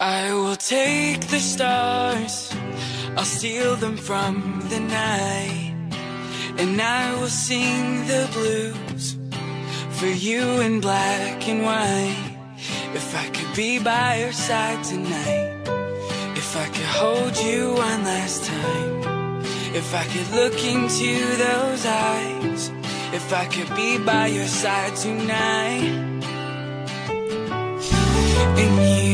I will take the stars, I'll steal them from the night, and I will sing the blues for you in black and white. If I could be by your side tonight, if I could hold you one last time, if I could look into those eyes, if I could be by your side tonight, and you.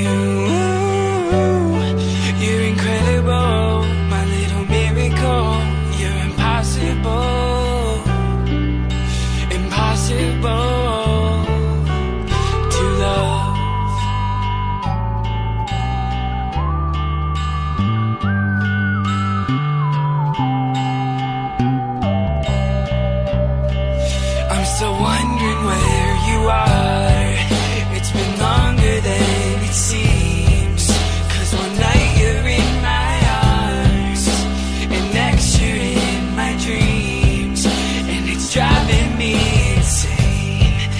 driving me insane.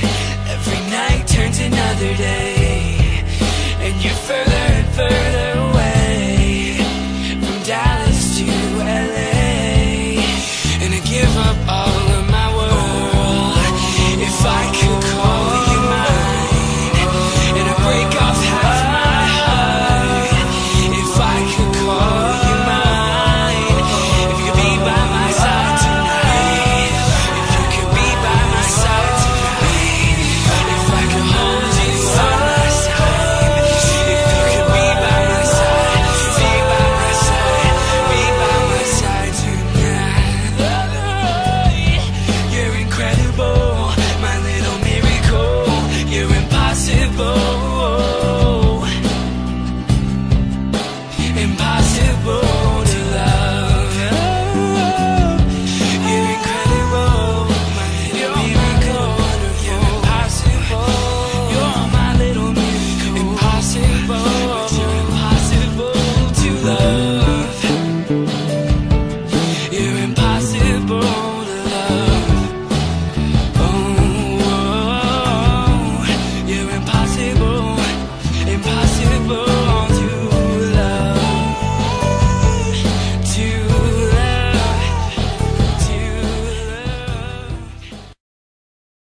Every night turns another day.